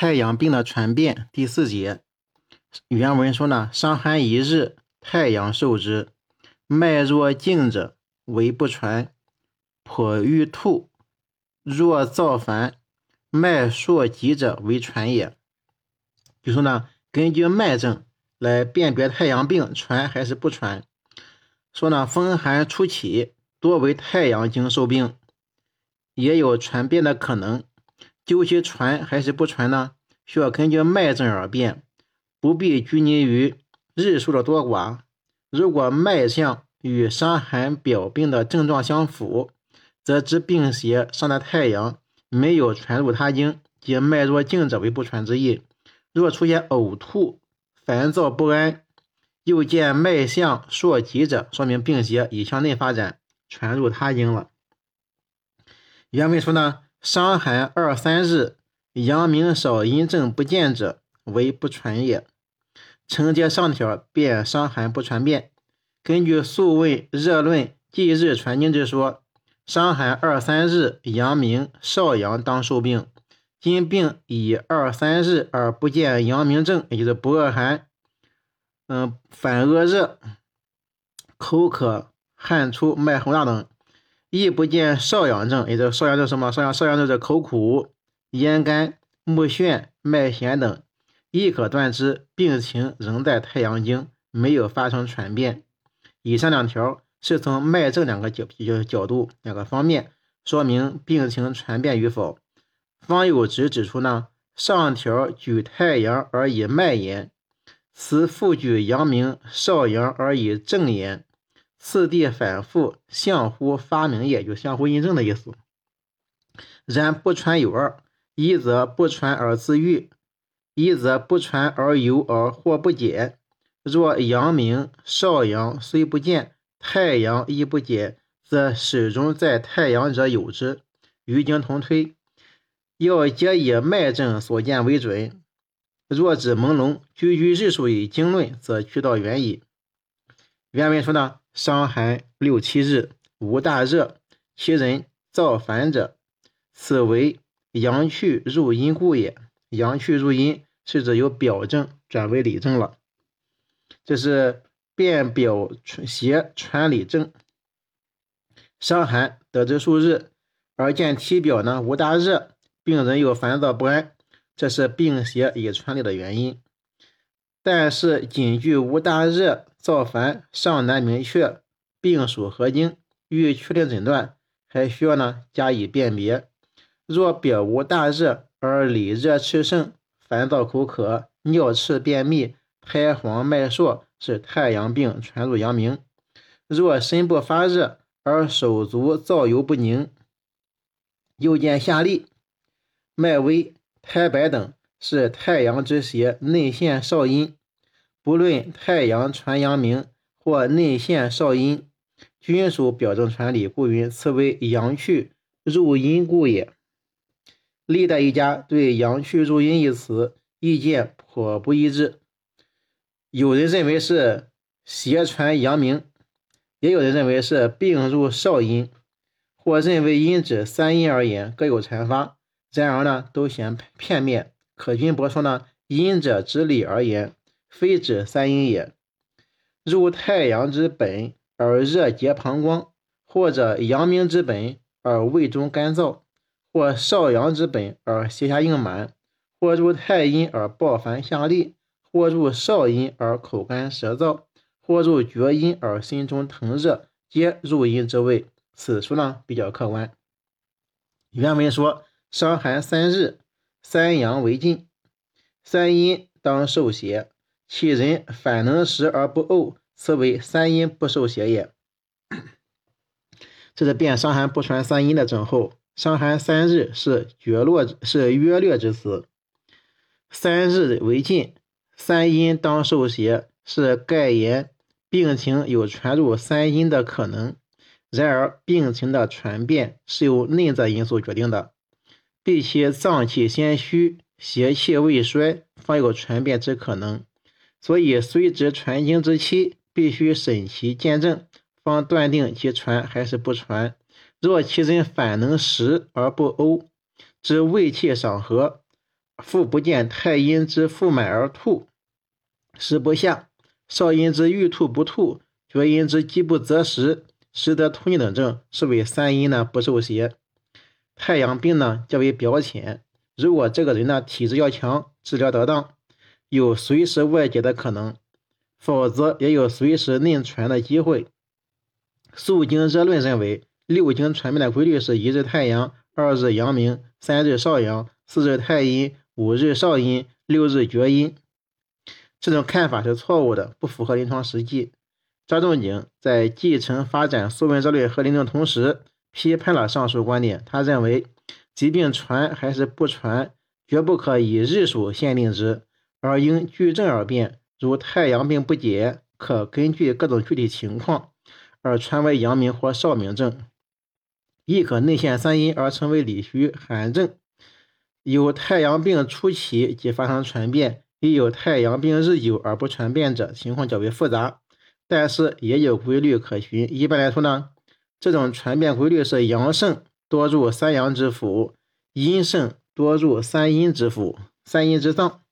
太阳病的传变第四节，原文说呢：伤寒一日，太阳受之，脉若静者为不传，颇欲吐；若躁烦，脉数急者为传也。就说呢，根据脉症来辨别太阳病传还是不传。说呢，风寒初起，多为太阳经受病，也有传变的可能。究其传还是不传呢？需要根据脉症而辨，不必拘泥于日数的多寡。如果脉象与伤寒表病的症状相符，则知病邪上的太阳没有传入他经，即脉若静者为不传之意。若出现呕吐、烦躁不安，又见脉象数急者，说明病邪已向内发展，传入他经了。原文说呢？伤寒二三日，阳明少阴症不见者，为不传也。承接上条，便伤寒不传变。根据《素问·热论·忌日传经》之说，伤寒二三日，阳明少阳当受病。今病已二三日而不见阳明症，也就是不恶寒，嗯，反恶热，口渴、汗出、脉洪大等。亦不见少阳症，也就少阳症什么？少阳少阳症是口苦、咽干、目眩、脉弦等，亦可断之病情仍在太阳经，没有发生传变。以上两条是从脉症两个角角角度两个方面说明病情传变与否。方有直指出呢，上条举太阳而以脉言，此复举阳明少阳而以正言。次第反复，相互发明也，就相互印证的意思。然不传有二：一则不传而自愈，一则不传而有而或不解。若阳明、少阳虽不见，太阳亦不解，则始终在太阳者有之。与经同推，要皆以脉证所见为准。若指朦胧，居居日数以经论，则去道远矣。原文说呢。伤寒六七日，无大热，其人造烦者，此为阳去入阴故也。阳去入阴是指由表症转为里症了，这是辨表邪传里症。伤寒得之数日，而见体表呢无大热，病人又烦躁不安，这是病邪已传里的原因。但是仅据无大热。造烦尚难明确病属何经，欲确定诊断，还需要呢加以辨别。若表无大热而里热炽盛，烦躁口渴、尿赤便秘、苔黄脉数，是太阳病传入阳明。若身部发热而手足燥油不宁，又见下痢、脉微、苔白等，是太阳之邪内陷少阴。不论太阳传阳明或内陷少阴，均属表证传里，故云此为阳去入阴故也。历代一家对“阳去入阴”一词意见颇不一致，有人认为是邪传阳明，也有人认为是病入少阴，或认为阴指三阴而言，各有阐发。然而呢，都显片面。可君博说呢，阴者之理而言。非指三阴也。入太阳之本而热结膀胱，或者阳明之本而胃中干燥，或少阳之本而胁下硬满，或入太阴而暴烦下痢，或入少阴而口干舌燥，或入厥阴而心中疼热，皆入阴之谓。此书呢比较客观。原文说：伤寒三日，三阳为尽，三阴当受邪。其人反能食而不呕，此为三阴不受邪也。这是辨伤寒不传三阴的症候。伤寒三日是绝落，是约略之词。三日为尽，三阴当受邪，是盖言病情有传入三阴的可能。然而病情的传变是由内在因素决定的，必其脏气先虚，邪气未衰，方有传变之可能。所以，虽知传经之期，必须审其见证，方断定其传还是不传。若其人反能食而不呕，知胃气尚和，腹不见太阴之腹满而吐，食不下；少阴之欲吐不吐，厥阴之饥不择食，食得吐逆等症，是为三阴呢不受邪。太阳病呢较为表浅，如果这个人呢体质要强，治疗得当，有随时外解的可能，否则也有随时内传的机会。《素经热论》认为，六经传变的规律是一日太阳，二日阳明，三日少阳，四日太阴。五日少阴，六日厥阴，这种看法是错误的，不符合临床实际。张仲景在继承发展《素问热论》和临证同时，批判了上述观点。他认为，疾病传还是不传，绝不可以日数限定之，而应据症而变。如太阳病不解，可根据各种具体情况而传为阳明或少明症，亦可内陷三阴而成为里虚寒症。有太阳病初期即发生传变，也有太阳病日久而不传变者，情况较为复杂，但是也有规律可循。一般来说呢，这种传变规律是阳盛多入三阳之府，阴盛多入三阴之府、三阴之脏。